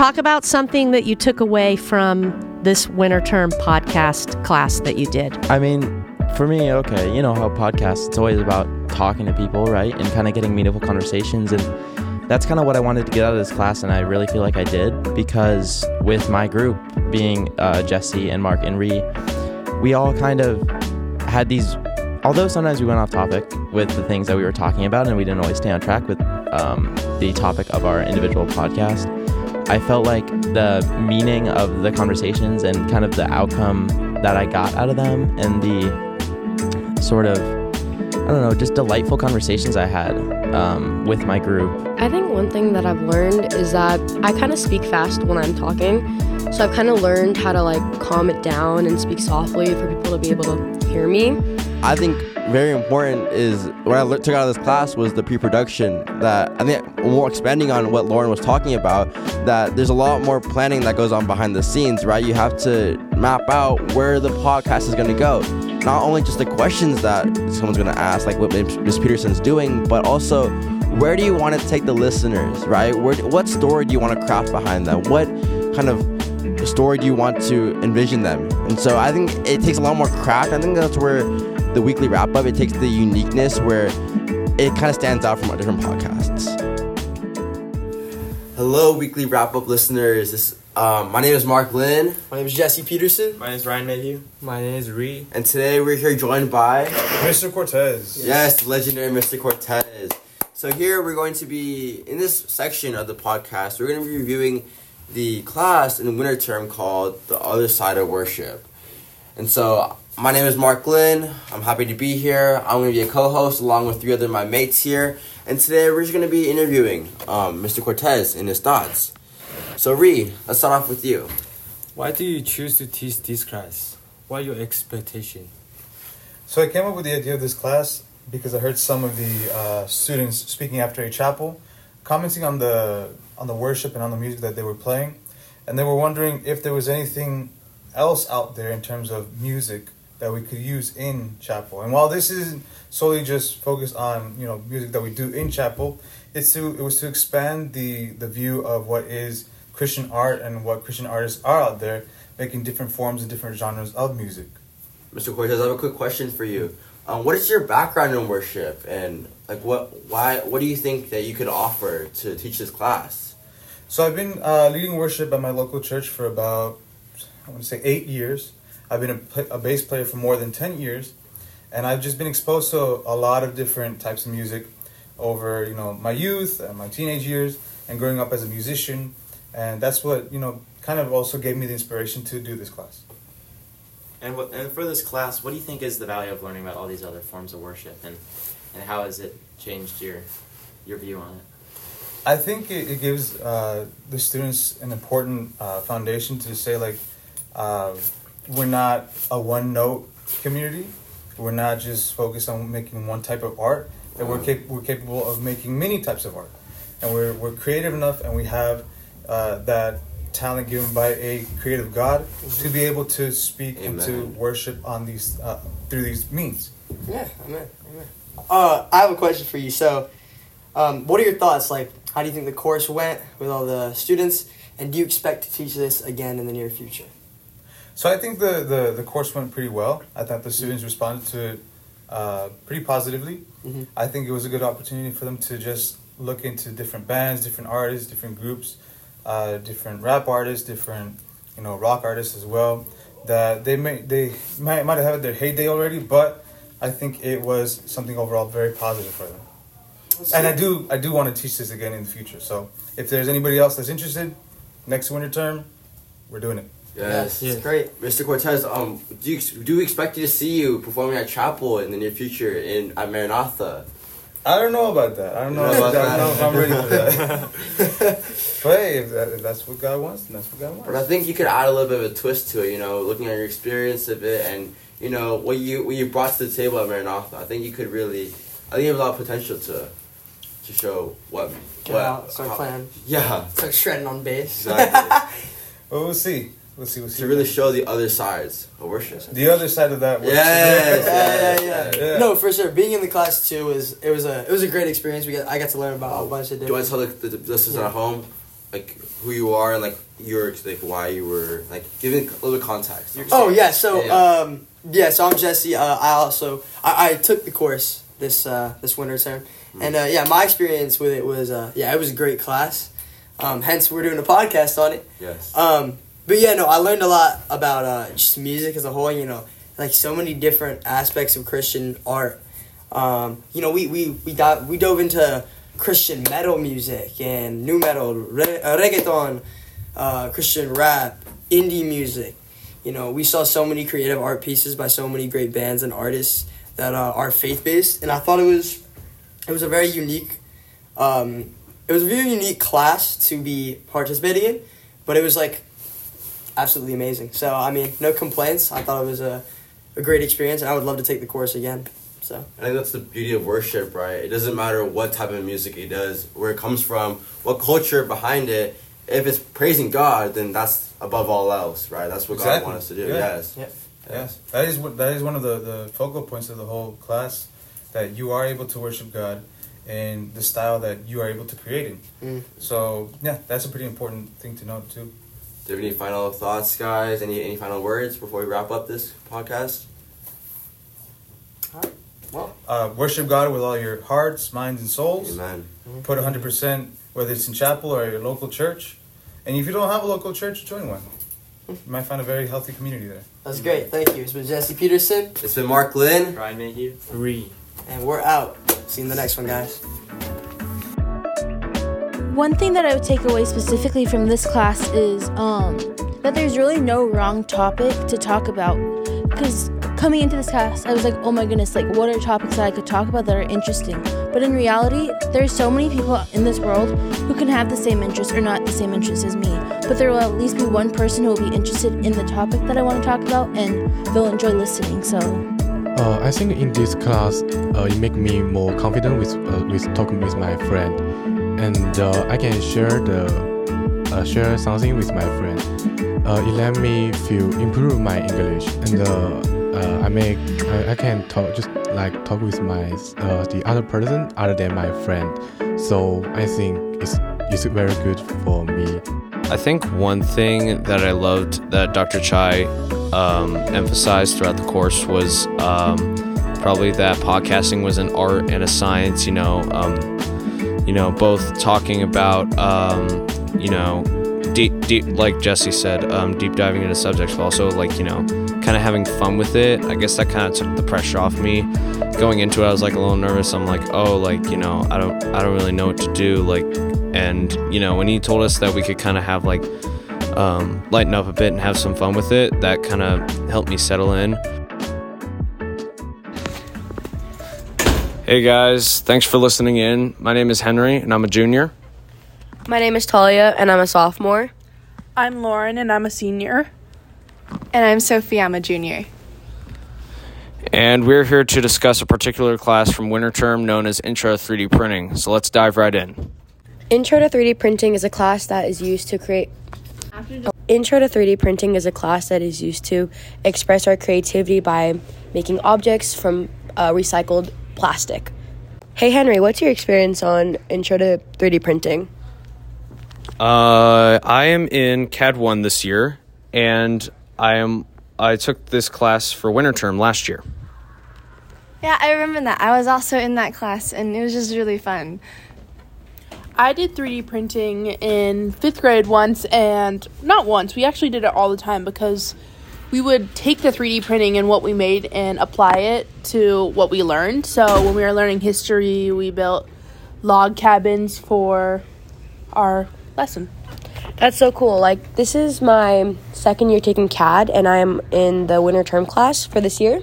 talk about something that you took away from this winter term podcast class that you did. I mean, for me, okay, you know how podcasts, it's always about talking to people, right? And kind of getting meaningful conversations. And that's kind of what I wanted to get out of this class. And I really feel like I did because with my group being uh, Jesse and Mark and Ree, we all kind of had these, although sometimes we went off topic with the things that we were talking about and we didn't always stay on track with um, the topic of our individual podcast. I felt like the meaning of the conversations and kind of the outcome that I got out of them and the sort of, I don't know, just delightful conversations I had um, with my group. I think one thing that I've learned is that I kind of speak fast when I'm talking. So I've kind of learned how to like calm it down and speak softly for people to be able to hear me. I think very important is what I took out of this class was the pre-production. That I think more expanding on what Lauren was talking about. That there's a lot more planning that goes on behind the scenes, right? You have to map out where the podcast is going to go. Not only just the questions that someone's going to ask, like what Ms. Peterson's doing, but also where do you want to take the listeners, right? Where, what story do you want to craft behind them? What kind of story do you want to envision them? And so I think it takes a lot more craft. I think that's where the weekly wrap up, it takes the uniqueness where it kind of stands out from our different podcasts. Hello, weekly wrap up listeners. This, um, my name is Mark Lin. My name is Jesse Peterson. My name is Ryan Mayhew. My name is Ree. And today we're here joined by Mr. Cortez. Yes, yes the legendary Mr. Cortez. So here we're going to be in this section of the podcast. We're going to be reviewing the class in the winter term called "The Other Side of Worship," and so my name is Mark Lin. I'm happy to be here. I'm going to be a co-host along with three other of my mates here, and today we're just going to be interviewing um, Mr. Cortez and his thoughts. So, Ree, let's start off with you. Why do you choose to teach this class? What are your expectation? So I came up with the idea of this class because I heard some of the uh, students speaking after a chapel, commenting on the on the worship and on the music that they were playing, and they were wondering if there was anything else out there in terms of music that we could use in chapel. And while this isn't solely just focused on you know music that we do in chapel, it's to it was to expand the the view of what is Christian art and what Christian artists are out there making different forms and different genres of music. Mr. Cortez, I have a quick question for you. Um, what is your background in worship, and like what why what do you think that you could offer to teach this class? So I've been uh, leading worship at my local church for about I want to say eight years. I've been a, a bass player for more than ten years, and I've just been exposed to a lot of different types of music over you know my youth and my teenage years and growing up as a musician, and that's what you know kind of also gave me the inspiration to do this class. And what, and for this class, what do you think is the value of learning about all these other forms of worship, and and how has it changed your your view on it? I think it, it gives uh, the students an important uh, foundation to say like uh, we're not a one note community. We're not just focused on making one type of art. That we're cap- we're capable of making many types of art, and we're we're creative enough, and we have uh, that talent given by a creative God to be able to speak amen. and to worship on these uh, through these means. Yeah, amen, amen. Uh, I have a question for you. So, um, what are your thoughts? Like, how do you think the course went with all the students, and do you expect to teach this again in the near future? So I think the, the, the course went pretty well. I thought the students responded to it uh, pretty positively. Mm-hmm. I think it was a good opportunity for them to just look into different bands, different artists, different groups, uh, different rap artists, different you know rock artists as well. That they may they might might have had their heyday already, but I think it was something overall very positive for them. and I do I do want to teach this again in the future. So if there's anybody else that's interested, next winter term, we're doing it. Yes, yes. great, Mr. Cortez. Um, do you, do we expect you to see you performing at Chapel in the near future in at Maranatha? I don't know about that. I don't know about that. I don't know if I'm ready for that. but hey, if, that, if, that's what God wants, then that's what God wants. But I think you could add a little bit of a twist to it. You know, looking at your experience of it, and you know what you what you brought to the table at Maranatha. I think you could really. I think you have a lot of potential to to show what. Get what, out, start how, playing. Yeah. Start shredding on bass. Exactly. well, we'll see. We'll see. We'll see. To really show the other sides of worship. The other side of that. Yes, yeah, yeah, yeah, yeah, No, for sure. Being in the class too was it was a it was a great experience. We got I got to learn about a bunch of different. Do I tell the, the listeners yeah. at home? like who you are and like your like why you were like giving a little bit of context. Oh yeah, so Yeah. um yeah, so I'm Jesse. Uh, I also I, I took the course this uh, this winter term, and uh, yeah, my experience with it was uh, yeah, it was a great class. Um, hence, we're doing a podcast on it. yes. Um, but yeah, no, I learned a lot about uh, just music as a whole. You know, like so many different aspects of Christian art. Um, you know, we we we got we dove into Christian metal music and nu metal, re- uh, reggaeton, uh, Christian rap, indie music. You know, we saw so many creative art pieces by so many great bands and artists that uh, are faith based, and I thought it was it was a very unique. Um, it was a very unique class to be participating in, but it was like absolutely amazing. So I mean, no complaints. I thought it was a, a great experience, and I would love to take the course again. So I think that's the beauty of worship, right? It doesn't matter what type of music it does, where it comes from, what culture behind it. If it's praising God, then that's above all else, right? That's what God wants us to do. Yeah. Yes. Yep. Yes, that is what that is one of the, the focal points of the whole class, that you are able to worship God in the style that you are able to create in. Mm. So yeah, that's a pretty important thing to note too. Do you have any final thoughts, guys? Any any final words before we wrap up this podcast? well, Uh, worship God with all your hearts, minds, and souls. Amen. Put hundred percent, whether it's in chapel or your local church. And if you don't have a local church, join one. You might find a very healthy community there. that's great. Thank you. It's been Jesse Peterson, It's been Mark Lin. Ryan Mayhew. Re. and we're out. See you in the next one, guys. One thing that I would take away specifically from this class is um, that there's really no wrong topic to talk about. Because coming into this class, I was like, oh my goodness, like what are topics that I could talk about that are interesting? But in reality, there's so many people in this world who can have the same interest or not the same interest as me. But there will at least be one person who will be interested in the topic that I want to talk about and they'll enjoy listening. So Uh, I think in this class, uh, it make me more confident with uh, with talking with my friend, and uh, I can share the uh, share something with my friend. Uh, it let me feel improve my English, and uh, uh, I make I, I can talk just like talk with my uh, the other person other than my friend. So I think it's it's very good for me. I think one thing that I loved that Dr. Chai um, emphasized throughout the course was um, probably that podcasting was an art and a science. You know, um, you know, both talking about um, you know, deep, deep, like Jesse said, um, deep diving into subjects, but also like you know, kind of having fun with it. I guess that kind of took the pressure off me. Going into it, I was like a little nervous. I'm like, oh, like you know, I don't, I don't really know what to do. Like, and you know, when he told us that we could kind of have like um, lighten up a bit and have some fun with it, that kind of helped me settle in. Hey guys, thanks for listening in. My name is Henry, and I'm a junior. My name is Talia, and I'm a sophomore. I'm Lauren, and I'm a senior. And I'm Sofie, I'm a junior. And we're here to discuss a particular class from winter term known as Intro to 3D Printing. So let's dive right in. Intro to 3D printing is a class that is used to create. Intro to 3D printing is a class that is used to express our creativity by making objects from uh, recycled plastic. Hey Henry, what's your experience on Intro to 3D printing? Uh, I am in CAD 1 this year, and I am I took this class for winter term last year. Yeah, I remember that. I was also in that class, and it was just really fun. I did 3D printing in fifth grade once, and not once, we actually did it all the time because we would take the 3D printing and what we made and apply it to what we learned. So when we were learning history, we built log cabins for our lesson. That's so cool. Like, this is my second year taking CAD, and I'm in the winter term class for this year.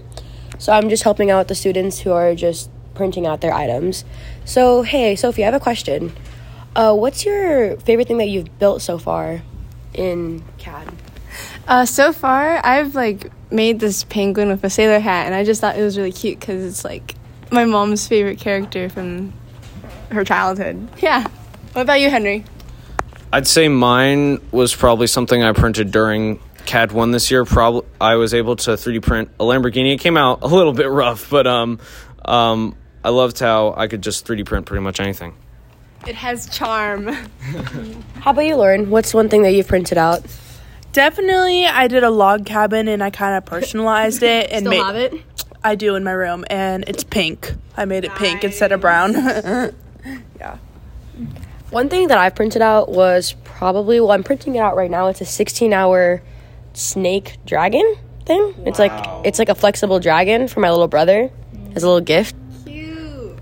So I'm just helping out the students who are just printing out their items. So, hey, Sofie, I have a question. Uh, what's your favorite thing that you've built so far in CAD? Uh, so far, I've like made this penguin with a sailor hat, and I just thought it was really cute because it's like my mom's favorite character from her childhood. Yeah. What about you, Henry? I'd say mine was probably something I printed during CAD 1 this year. Probably I was able to 3D print a Lamborghini. It came out a little bit rough, but um, um, I loved how I could just 3D print pretty much anything. It has charm. How about you, Lauren? What's one thing that you've printed out? Definitely, I did a log cabin and I kind of personalized it and Still made. have it? I do in my room, and it's pink. I made it pink instead of brown. yeah. One thing that I printed out was probably well, I'm printing it out right now. It's a 16 hour snake dragon thing. It's like it's like a flexible dragon for my little brother as a little gift. Cute.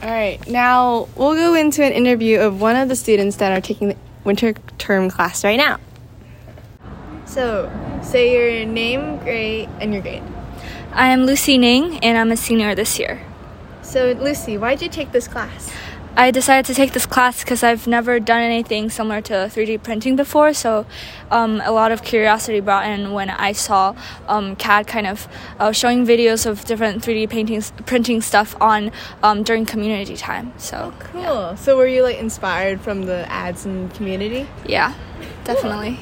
All right, now we'll go into an interview of one of the students that are taking the winter term class right now. So, say your name, grade, and your grade. I am Lucy Ning, and I'm a senior this year. So, Lucy, why did you take this class? I decided to take this class because I've never done anything similar to 3D printing before, so um, a lot of curiosity brought in when I saw um, CAD kind of uh, showing videos of different 3D paintings, printing stuff on um, during community time. So Cool. So, were you like inspired from the ads in community? yeah, definitely.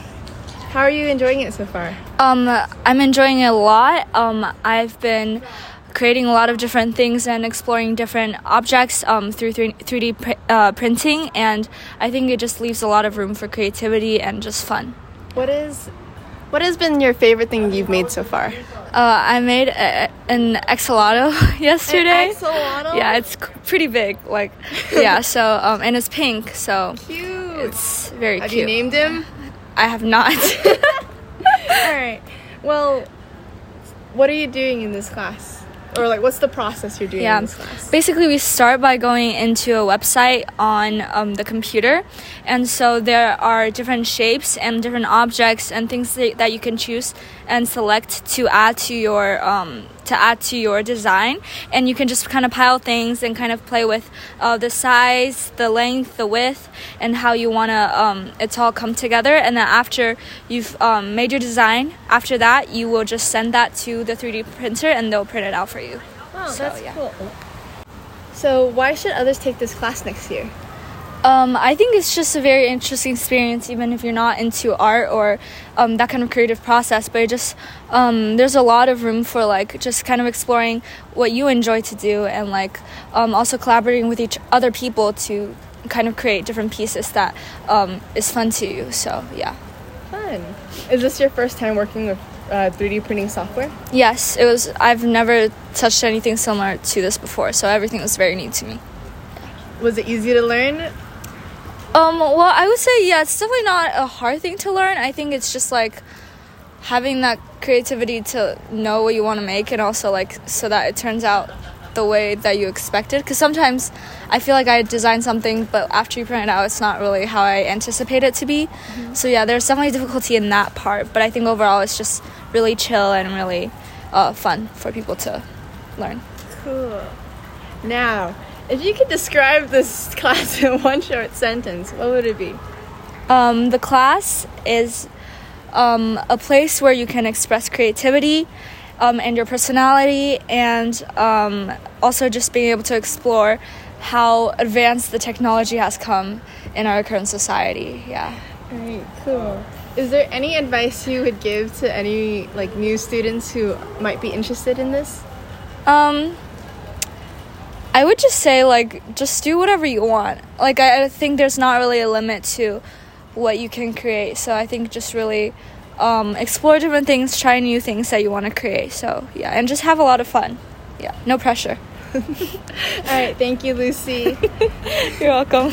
How are you enjoying it so far? Um, I'm enjoying it a lot. Um, I've been creating a lot of different things and exploring different objects um, through 3, 3D pr- uh, printing, and I think it just leaves a lot of room for creativity and just fun. What is what has been your favorite thing you've made so far? Uh, I made a, an axolotl yesterday. An axolotl? Yeah, it's c- pretty big. Like, yeah. So, um, and it's pink. So Cute. it's very Have cute. Have you named him? I have not. All right. Well, what are you doing in this class? Or like, what's the process you're doing yeah. in this class? Basically, we start by going into a website on um, the computer, and so there are different shapes and different objects and things that, that you can choose and select to add to your um, to add to your design. And you can just kind of pile things and kind of play with uh, the size, the length, the width, and how you wanna um, it's all come together. And then after you've um, made your design, after that you will just send that to the 3D printer and they'll print it out for you. Oh, So, that's yeah. cool. So, why should others take this class next year? Um, I think it's just a very interesting experience, even if you're not into art or um, that kind of creative process. But it just um, there's a lot of room for like just kind of exploring what you enjoy to do, and like um, also collaborating with each other people to kind of create different pieces that um, is fun to you. So yeah. Fun. Is this your first time working with uh, 3D printing software? Yes, it was. I've never touched anything similar to this before, so everything was very new to me. Was it easy to learn? Um, well, I would say yeah, it's definitely not a hard thing to learn. I think it's just like having that creativity to know what you want to make and also like so that it turns out the way that you expected because sometimes I feel like I design something but after you print it out it's not really how I anticipate it to be. So yeah, there's definitely difficulty in that part, but I think overall it's just really chill and really uh, fun for people to learn. Cool. Now, if you could describe this class in one short sentence, what would it be? Um, the class is um, a place where you can express creativity um, and your personality, and um, also just being able to explore how advanced the technology has come in our current society. Yeah. Alright, cool. Is there any advice you would give to any like new students who might be interested in this? Um, I would just say like just do whatever you want. Like I, I think there's not really a limit to what you can create. So I think just really um, explore different things, try new things that you want to create. So yeah, and just have a lot of fun. Yeah, no pressure. All right, thank you, Lucy. You're welcome.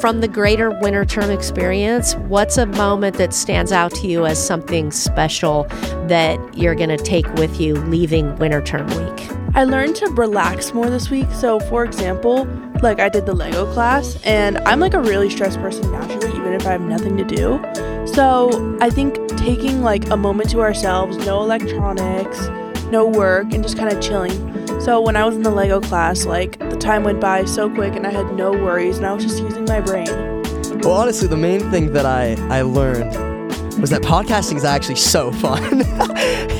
From the greater winter term experience, what's a moment that stands out to you as something special that you're going to take with you leaving winter term week? I learned to relax more this week. So, for example, like I did the Lego class, and I'm like a really stressed person naturally, even if I have nothing to do. So, I think taking like a moment to ourselves, no electronics, no work, and just kind of chilling. So, when I was in the Lego class, like the time went by so quick and I had no worries, and I was just using my brain. Well, honestly, the main thing that I, I learned was that podcasting is actually so fun.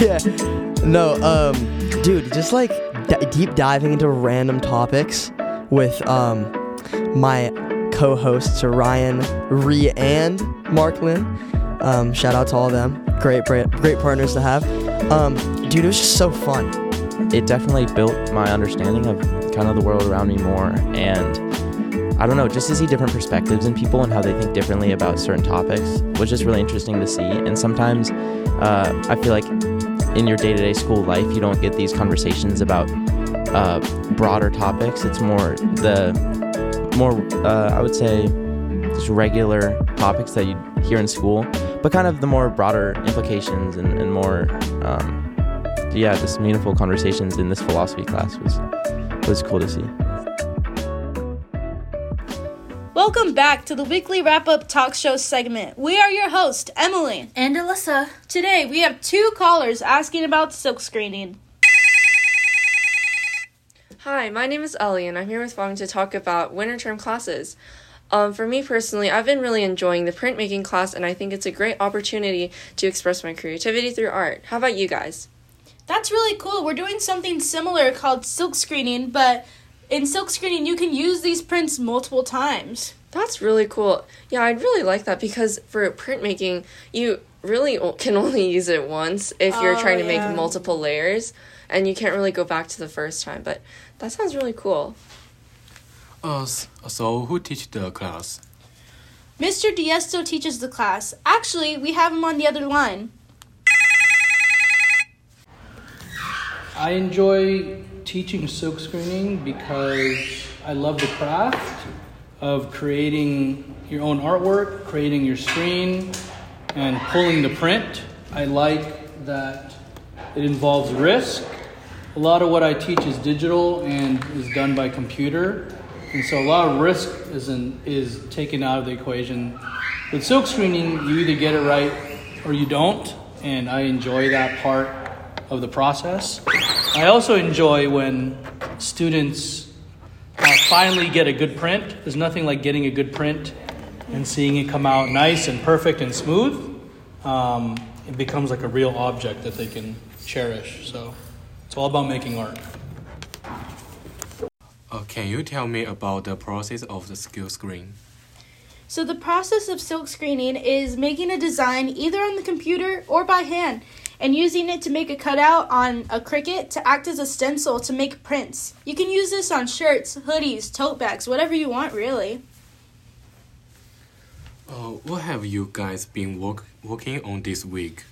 yeah. No, um, dude, just like d- deep diving into random topics with um, my co hosts, Ryan, Ree, and Mark Lin. Um, shout out to all of them. Great, great, great partners to have. Um, dude, it was just so fun. It definitely built my understanding of kind of the world around me more and I don't know, just to see different perspectives in people and how they think differently about certain topics was just really interesting to see. And sometimes uh, I feel like in your day to day school life, you don't get these conversations about uh, broader topics. It's more the more, uh, I would say, just regular topics that you hear in school, but kind of the more broader implications and, and more, um, yeah, just meaningful conversations in this philosophy class was was cool to see. Welcome back to the weekly wrap up talk show segment. We are your host, Emily. And Alyssa. Today we have two callers asking about silk screening. Hi, my name is Ellie, and I'm here with Fang to talk about winter term classes. Um, for me personally, I've been really enjoying the printmaking class, and I think it's a great opportunity to express my creativity through art. How about you guys? That's really cool. We're doing something similar called silk screening, but in silk screening, you can use these prints multiple times. That's really cool. Yeah, I'd really like that because for printmaking, you really can only use it once if you're Oh, trying to yeah. make multiple layers, and you can't really go back to the first time. But that sounds really cool. Uh, so who teach the class? Mr. Diesto teaches the class. Actually, we have him on the other line. I enjoy teaching silk screening because I love the craft of creating your own artwork, creating your screen, and pulling the print. I like that it involves risk. A lot of what I teach is digital and is done by computer, and so a lot of risk is in, is taken out of the equation. With silk screening, you either get it right or you don't, and I enjoy that part of the process. I also enjoy when students uh, finally get a good print. There's nothing like getting a good print and seeing it come out nice and perfect and smooth. Um, it becomes like a real object that they can cherish. So it's all about making art. Uh, can you tell me about the process of the skill screen? So, the process of silk screening is making a design either on the computer or by hand and using it to make a cutout on a Cricut to act as a stencil to make prints. You can use this on shirts, hoodies, tote bags, whatever you want, really. Uh, what have you guys been work- working on this week?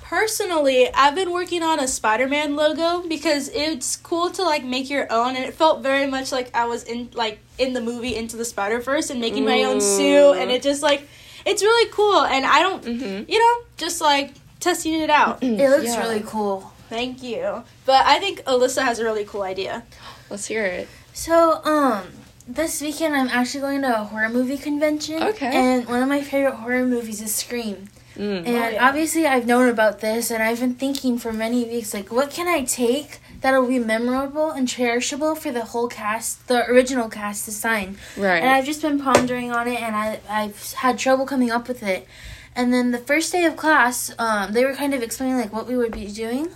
Personally, I've been working on a Spider-Man logo because it's cool to like make your own and it felt very much like I was in like in the movie Into the Spider-Verse and making my own suit and it just like it's really cool and I don't you know, just like testing it out. It looks really cool. Thank you. But I think Alyssa has a really cool idea. Let's hear it. So, um, this weekend I'm actually going to a horror movie convention. Okay. And one of my favorite horror movies is Scream. Mm. And Oh, yeah. obviously, I've known about this, and I've been thinking for many weeks, like, what can I take that'll be memorable and cherishable for the whole cast, the original cast, to sign? Right. And I've just been pondering on it, and I, I've had trouble coming up with it. And then the first day of class, um, they were kind of explaining like what we would be doing.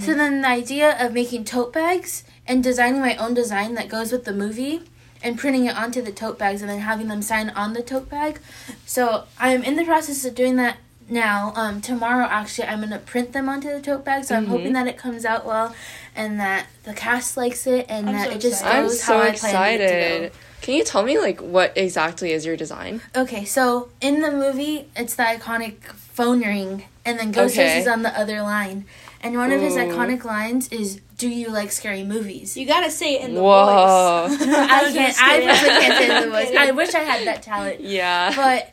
So then the idea of making tote bags and designing my own design that goes with the movie and printing it onto the tote bags and then having them sign on the tote bag. So I'm in the process of doing that now. Um, tomorrow actually I'm gonna print them onto the tote bag. So I'm Mhm. hoping that it comes out well and that the cast likes it and I'm that so it just I'm goes so how I planned it to go. Excited. Can you tell me like what exactly is your design? Okay, so in the movie, it's the iconic phone ring, and then Ghostface Okay. is on the other line. And one of his iconic lines is, "Do you like scary movies?" You gotta say it in the Whoa. voice. I can't. I kidding. personally can't say it in the voice. I wish I had that talent. Yeah. But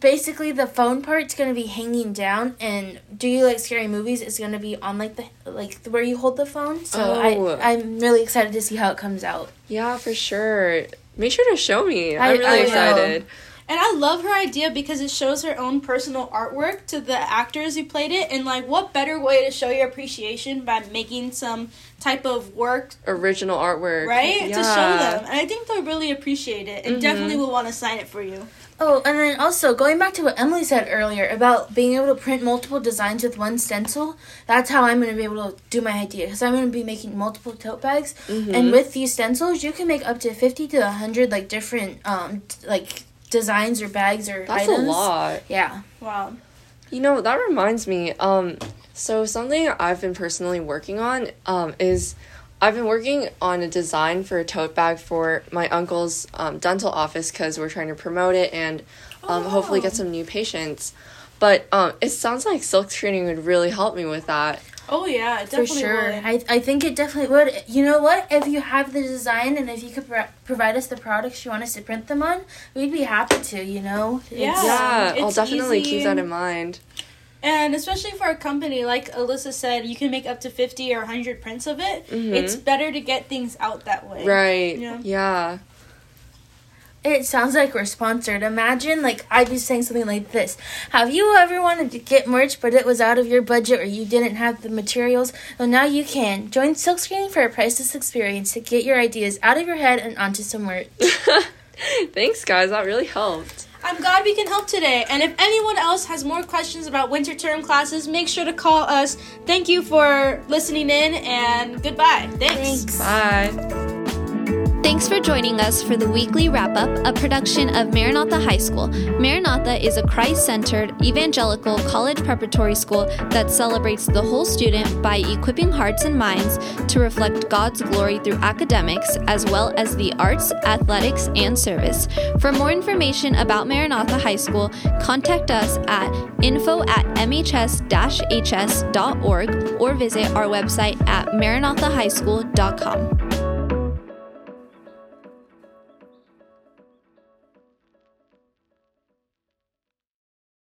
basically, the phone part's gonna be hanging down, and "Do you like scary movies?" is gonna be on like the like where you hold the phone. So Oh. I I'm really excited to see how it comes out. Yeah, for sure. Make sure to show me. I- I'm really I excited. And I love her idea because it shows her own personal artwork to the actors who played it. And, like, what better way to show your appreciation by making some type of work, Original artwork. right? Yeah. To show them. And I think they'll really appreciate it and Mhm. definitely will want to sign it for you. Oh, and then also going back to what Emily said earlier about being able to print multiple designs with one stencil, that's how I'm going to be able to do my idea because I'm going to be making multiple tote bags, Mhm. and with these stencils, you can make up to fifty to hundred like different um t- like designs or bags or That's items. a lot. Yeah. Wow. You know, that reminds me, um, so something I've been personally working on, um, is I've been working on a design for a tote bag for my uncle's um, dental office because we're trying to promote it and um, hopefully get some new patients. But um, it sounds like silk screening would really help me with that. Oh yeah, it For sure. would. I, I think it definitely would. You know what? If you have the design and if you could pro- provide us the products you want us to print them on, we'd be happy to, you know? Yeah. It's- Yeah, I'll definitely easy keep that in and- mind. And especially for a company, like Alyssa said, you can make up to 50 or 100 prints of it. Mhm. It's better to get things out that way. Right. Yeah. Yeah. It sounds like we're sponsored. Imagine, like, I'd be saying something like this Have you ever wanted to get merch, but it was out of your budget or you didn't have the materials? Well, now you can. Join Silkscreening for a priceless experience to get your ideas out of your head and onto some merch. Thanks, guys. That really helped. I'm glad we can help today. And if anyone else has more questions about winter term classes, make sure to call us. Thank you for listening in and goodbye. Thanks. Bye. Thanks for joining us for the weekly wrap up, a production of Maranatha High School. Maranatha is a Christ centered evangelical college preparatory school that celebrates the whole student by equipping hearts and minds to reflect God's glory through academics as well as the arts, athletics, and service. For more information about Maranatha High School, contact us at info at mhs hs.org or visit our website at maranathahighschool.com.